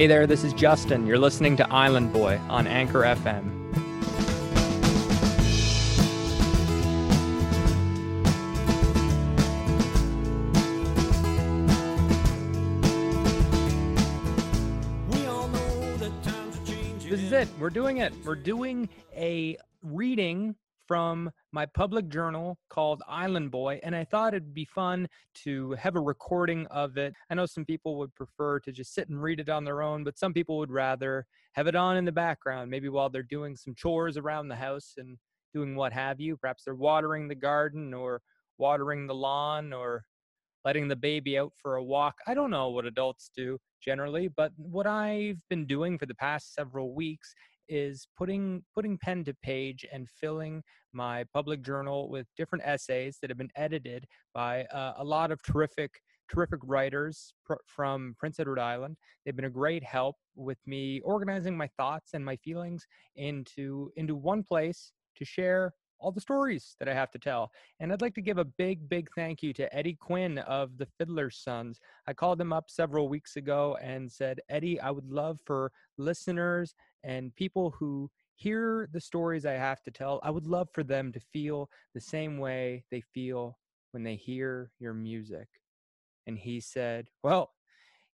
Hey there, this is Justin. You're listening to Island Boy on Anchor FM. This is it. We're doing it. We're doing a reading from my public journal called Island Boy, and I thought it'd be fun to have a recording of it. I know some people would prefer to just sit and read it on their own, but some people would rather have it on in the background, maybe while they're doing some chores around the house and doing what have you. Perhaps they're watering the garden or watering the lawn or letting the baby out for a walk. I don't know what adults do generally, but what I've been doing for the past several weeks is putting putting pen to page and filling my public journal with different essays that have been edited by uh, a lot of terrific terrific writers pr- from Prince Edward Island. They've been a great help with me organizing my thoughts and my feelings into into one place to share all the stories that I have to tell. And I'd like to give a big, big thank you to Eddie Quinn of the Fiddler's Sons. I called him up several weeks ago and said, Eddie, I would love for listeners and people who hear the stories I have to tell, I would love for them to feel the same way they feel when they hear your music. And he said, Well,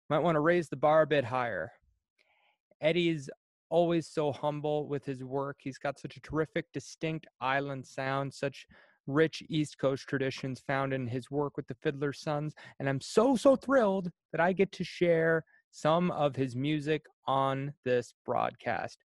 you might want to raise the bar a bit higher. Eddie's always so humble with his work. He's got such a terrific, distinct island sound, such rich East Coast traditions found in his work with the Fiddler's Sons. And I'm so, so thrilled that I get to share some of his music on this broadcast.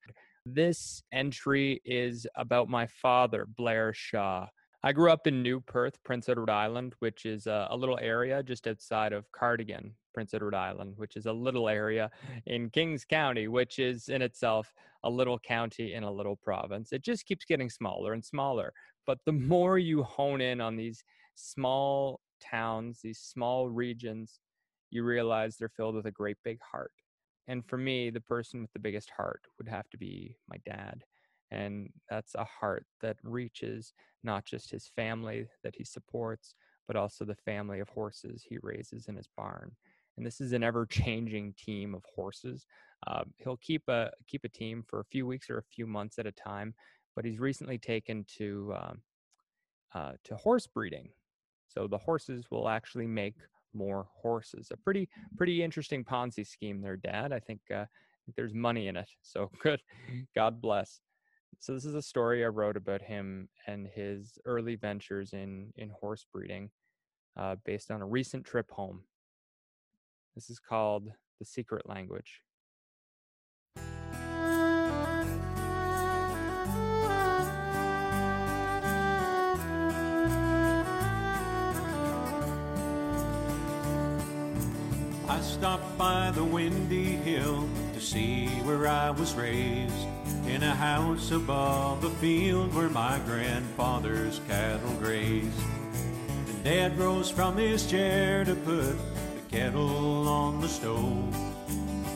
This entry is about my father, Blair Shaw. I grew up in New Perth, Prince Edward Island, which is a, a, little area just outside of Cardigan, Prince Edward Island, which is a little area in Kings County, which is in itself a little county in a little province. It just keeps getting smaller and smaller. But the more you hone in on these small towns, these small regions, you realize they're filled with a great big heart. And for me, the person with the biggest heart would have to be my dad. And that's a heart that reaches not just his family that he supports, but also the family of horses he raises in his barn. And this is an ever-changing team of horses. Uh, he'll keep a keep a team for a few weeks or a few months at a time, but he's recently taken to um, uh, to horse breeding. So the horses will actually make more horses. A pretty pretty interesting Ponzi scheme there, Dad. I think uh, there's money in it. So good. God bless. So this is a story I wrote about him and his early ventures in in horse breeding, uh, based on a recent trip home. This is called the secret language. I stopped by the windy hill to see where I was raised. In a house above a field where my grandfather's cattle grazed. And Dad rose from his chair to put the kettle on the stove.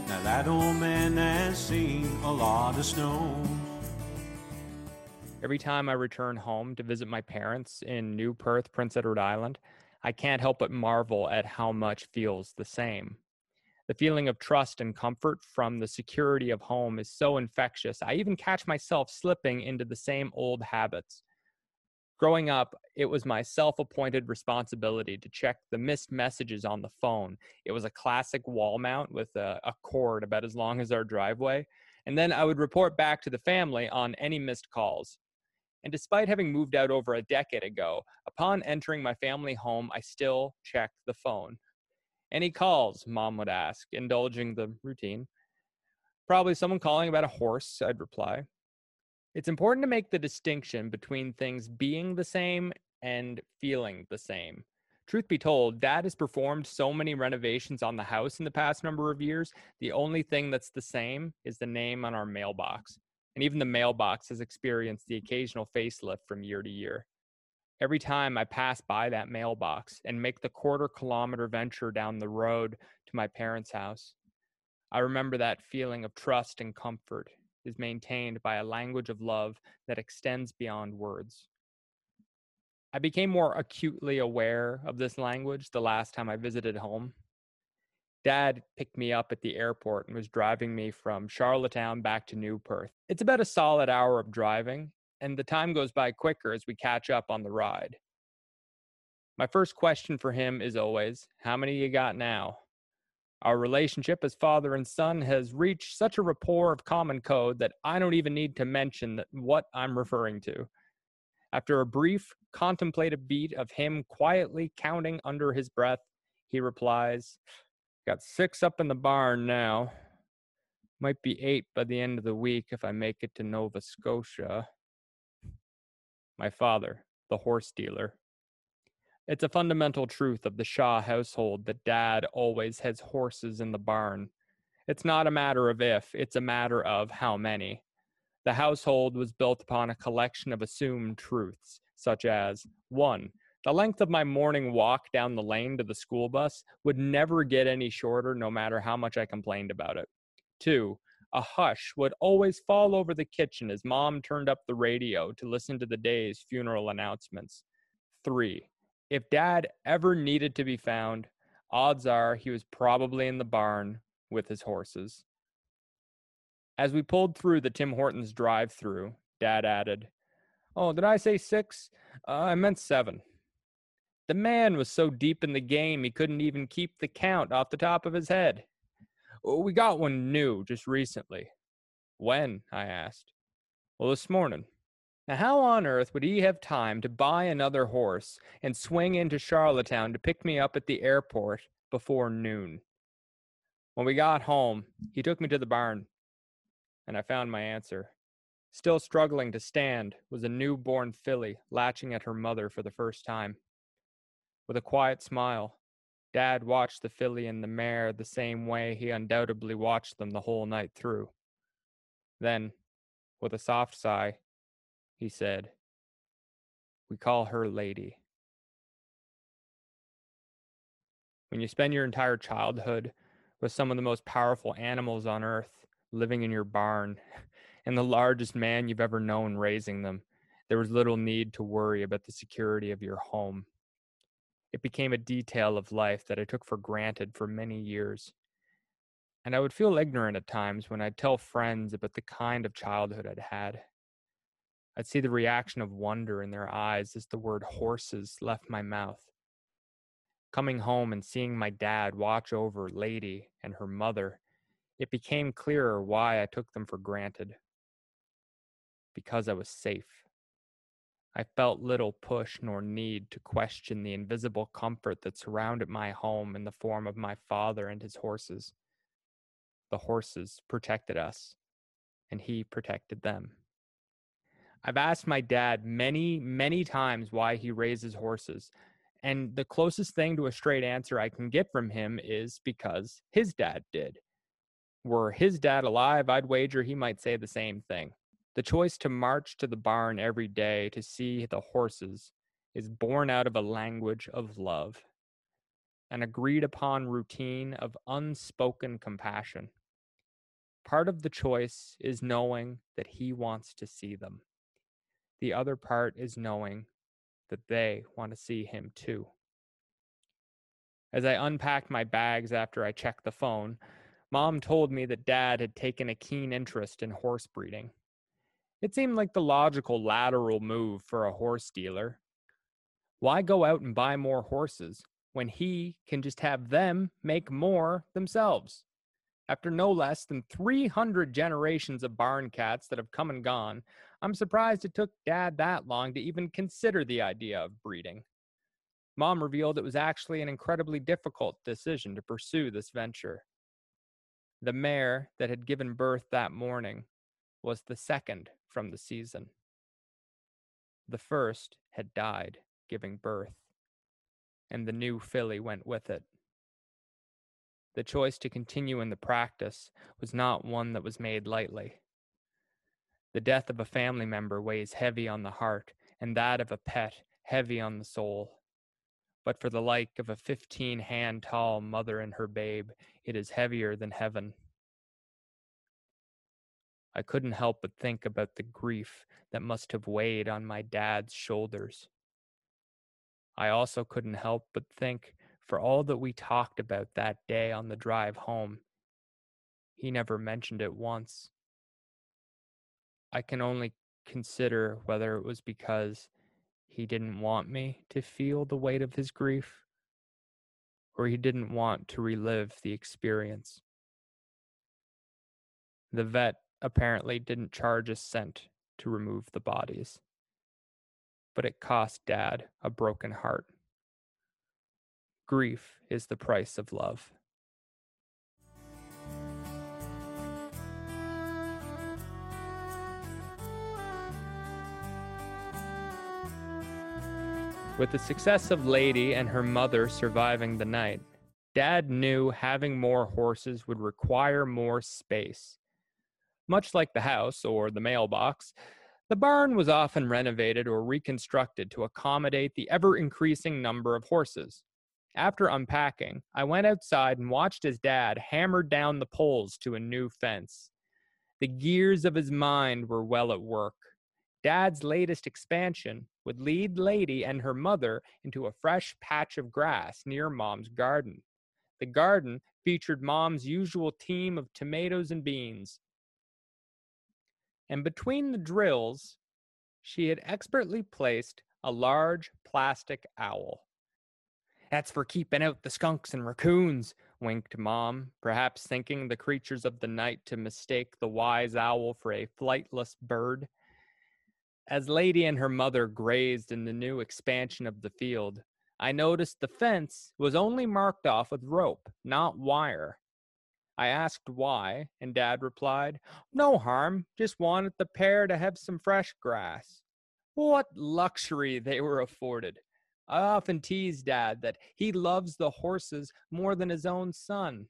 Now that old man has seen a lot of snow. Every time I return home to visit my parents in New Perth, Prince Edward Island, I can't help but marvel at how much feels the same. The feeling of trust and comfort from the security of home is so infectious. I even catch myself slipping into the same old habits. Growing up, it was my self appointed responsibility to check the missed messages on the phone. It was a classic wall mount with a, a, cord about as long as our driveway. And then I would report back to the family on any missed calls. And despite having moved out over a decade ago, upon entering my family home, I still check the phone. Any calls? Mom would ask, indulging the routine. Probably someone calling about a horse, I'd reply. It's important to make the distinction between things being the same and feeling the same. Truth be told, Dad has performed so many renovations on the house in the past number of years. The only thing that's the same is the name on our mailbox and even the mailbox has experienced the occasional facelift from year to year. Every time I pass by that mailbox and make the quarter kilometer venture down the road to my parents' house, I remember that feeling of trust and comfort is maintained by a language of love that extends beyond words. I became more acutely aware of this language the last time I visited home. Dad picked me up at the airport and was driving me from Charlottetown back to New Perth. It's about a solid hour of driving, and the time goes by quicker as we catch up on the ride. My first question for him is always, How many you got now? Our relationship as father and son has reached such a rapport of common code that I don't even need to mention what I'm referring to. After a brief, contemplative beat of him quietly counting under his breath, he replies, Got six up in the barn now. Might be eight by the end of the week if I make it to Nova Scotia. My father, the horse dealer, it's a fundamental truth of the Shaw household that dad always has horses in the barn. It's not a matter of if, it's a matter of how many. The household was built upon a collection of assumed truths, such as 1. The length of my morning walk down the lane to the school bus would never get any shorter no matter how much I complained about it. 2. A hush would always fall over the kitchen as mom turned up the radio to listen to the day's funeral announcements. 3 if dad ever needed to be found, odds are he was probably in the barn with his horses. As we pulled through the Tim Hortons drive through, dad added, Oh, did I say six? Uh, I meant seven. The man was so deep in the game he couldn't even keep the count off the top of his head. We got one new just recently. When? I asked. Well, this morning. Now, how on earth would he have time to buy another horse and swing into Charlottetown to pick me up at the airport before noon? When we got home, he took me to the barn, and I found my answer. Still struggling to stand was a newborn filly latching at her mother for the first time. With a quiet smile, Dad watched the filly and the mare the same way he undoubtedly watched them the whole night through. Then, with a soft sigh, he said. We call her Lady. When you spend your entire childhood with some of the most powerful animals on earth living in your barn and the largest man you've ever known raising them, there was little need to worry about the security of your home. It became a detail of life that I took for granted for many years. And I would feel ignorant at times when I'd tell friends about the kind of childhood I'd had. I'd see the reaction of wonder in their eyes as the word horses left my mouth. Coming home and seeing my dad watch over Lady and her mother, it became clearer why I took them for granted. Because I was safe. I felt little push nor need to question the invisible comfort that surrounded my home in the form of my father and his horses. The horses protected us, and he protected them. I've asked my dad many, many times why he raises horses. And the closest thing to a straight answer I can get from him is because his dad did. Were his dad alive, I'd wager he might say the same thing. The choice to march to the barn every day to see the horses is born out of a language of love, an agreed upon routine of unspoken compassion. Part of the choice is knowing that he wants to see them. The other part is knowing that they want to see him too. As I unpacked my bags after I checked the phone, Mom told me that Dad had taken a keen interest in horse breeding. It seemed like the logical lateral move for a horse dealer. Why go out and buy more horses when he can just have them make more themselves? After no less than 300 generations of barn cats that have come and gone, I'm surprised it took dad that long to even consider the idea of breeding. Mom revealed it was actually an incredibly difficult decision to pursue this venture. The mare that had given birth that morning was the second from the season. The first had died giving birth, and the new filly went with it. The choice to continue in the practice was not one that was made lightly. The death of a family member weighs heavy on the heart, and that of a pet heavy on the soul. But for the like of a fifteen hand tall mother and her babe, it is heavier than heaven. I couldn't help but think about the grief that must have weighed on my dad's shoulders. I also couldn't help but think for all that we talked about that day on the drive home, he never mentioned it once. I can only consider whether it was because he didn't want me to feel the weight of his grief or he didn't want to relive the experience. The vet apparently didn't charge a cent to remove the bodies, but it cost Dad a broken heart. Grief is the price of love. With the success of Lady and her mother surviving the night, Dad knew having more horses would require more space. Much like the house or the mailbox, the barn was often renovated or reconstructed to accommodate the ever increasing number of horses. After unpacking, I went outside and watched as Dad hammered down the poles to a new fence. The gears of his mind were well at work. Dad's latest expansion would lead Lady and her mother into a fresh patch of grass near Mom's garden. The garden featured Mom's usual team of tomatoes and beans. And between the drills, she had expertly placed a large plastic owl. That's for keeping out the skunks and raccoons, winked Mom, perhaps thinking the creatures of the night to mistake the wise owl for a flightless bird. As Lady and her mother grazed in the new expansion of the field, I noticed the fence was only marked off with rope, not wire. I asked why, and Dad replied, No harm, just wanted the pair to have some fresh grass. What luxury they were afforded. I often tease Dad that he loves the horses more than his own son.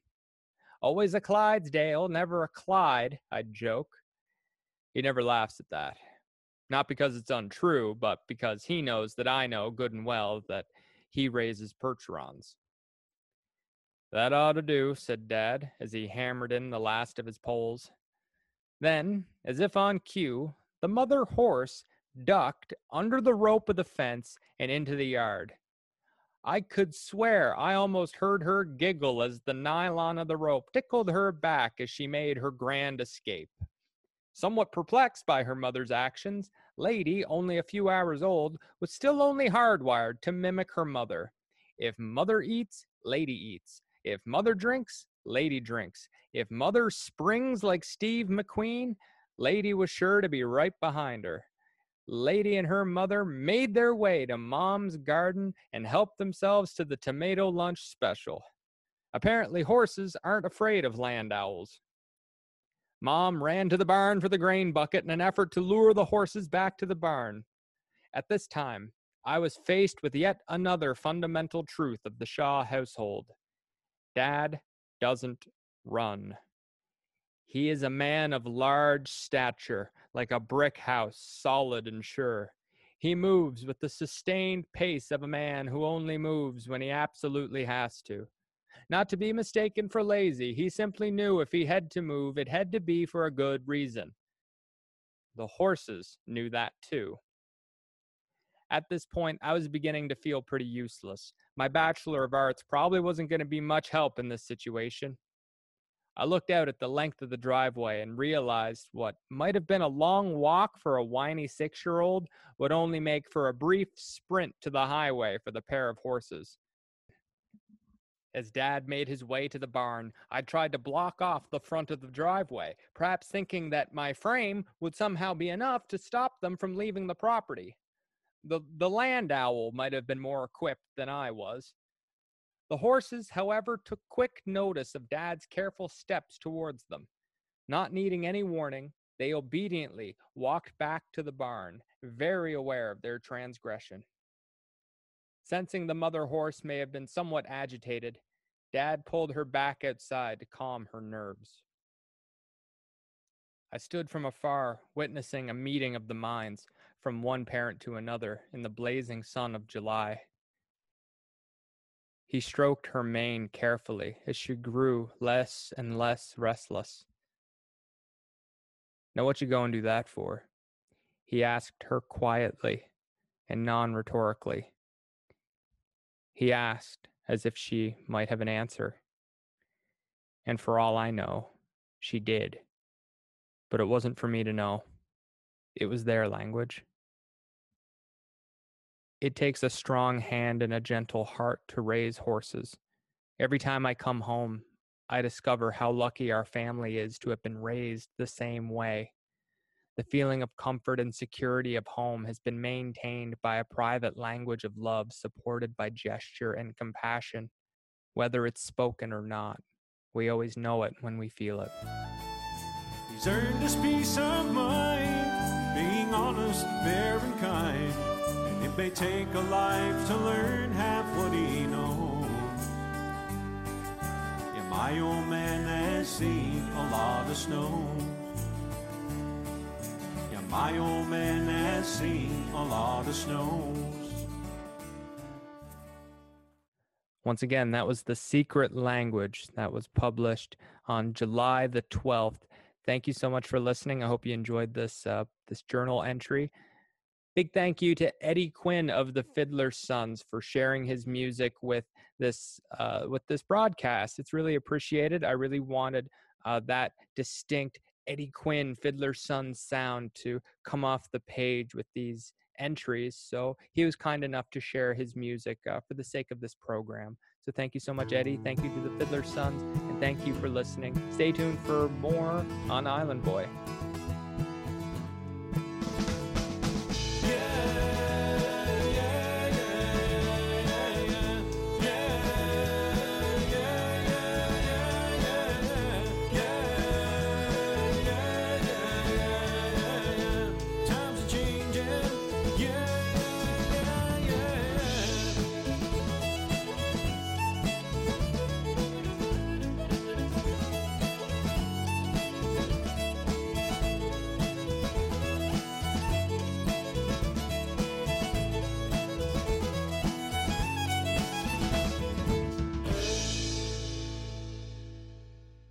Always a Clydesdale, never a Clyde, I'd joke. He never laughs at that. Not because it's untrue, but because he knows that I know good and well that he raises percherons. That ought to do, said Dad, as he hammered in the last of his poles. Then, as if on cue, the mother horse ducked under the rope of the fence and into the yard. I could swear I almost heard her giggle as the nylon of the rope tickled her back as she made her grand escape. Somewhat perplexed by her mother's actions, Lady, only a few hours old, was still only hardwired to mimic her mother. If mother eats, Lady eats. If mother drinks, Lady drinks. If mother springs like Steve McQueen, Lady was sure to be right behind her. Lady and her mother made their way to Mom's garden and helped themselves to the tomato lunch special. Apparently, horses aren't afraid of land owls. Mom ran to the barn for the grain bucket in an effort to lure the horses back to the barn. At this time, I was faced with yet another fundamental truth of the Shaw household Dad doesn't run. He is a man of large stature, like a brick house, solid and sure. He moves with the sustained pace of a man who only moves when he absolutely has to. Not to be mistaken for lazy, he simply knew if he had to move, it had to be for a good reason. The horses knew that too. At this point, I was beginning to feel pretty useless. My mm. Bachelor of Arts probably wasn't going to be much help in this situation. I looked out at the length of the driveway and realized what might have been a long walk for a whiny six year old would only make for a brief sprint to the highway for the pair of horses. As Dad made his way to the barn, I tried to block off the front of the driveway, perhaps thinking that my frame would somehow be enough to stop them from leaving the property. The, the land owl might have been more equipped than I was. The horses, however, took quick notice of Dad's careful steps towards them. Not needing any warning, they obediently walked back to the barn, very aware of their transgression. Sensing the mother horse may have been somewhat agitated, Dad pulled her back outside to calm her nerves. I stood from afar, witnessing a meeting of the minds from one parent to another in the blazing sun of July. He stroked her mane carefully as she grew less and less restless. Now, what you go and do that for? He asked her quietly and non rhetorically. He asked as if she might have an answer. And for all I know, she did. But it wasn't for me to know. It was their language. It takes a strong hand and a gentle heart to raise horses. Every time I come home, I discover how lucky our family is to have been raised the same way. The feeling of comfort and security of home has been maintained by a private language of love supported by gesture and compassion, whether it's spoken or not. We always know it when we feel it. He's earned his peace of mind, being honest, fair, and kind. It may take a life to learn half what he knows. Yeah, my old man has seen a lot of snow. Yeah, my old man has seen a lot of snows. Once again, that was The Secret Language that was published on July the 12th. Thank you so much for listening. I hope you enjoyed this uh, this journal entry. Big thank you to Eddie Quinn of the Fiddler Sons for sharing his music with this uh, with this broadcast. It's really appreciated. I really wanted uh, that distinct Eddie Quinn Fiddler Sons sound to come off the page with these entries. So he was kind enough to share his music uh, for the sake of this program. So thank you so much, Eddie. Thank you to the Fiddler Sons, and thank you for listening. Stay tuned for more on Island Boy.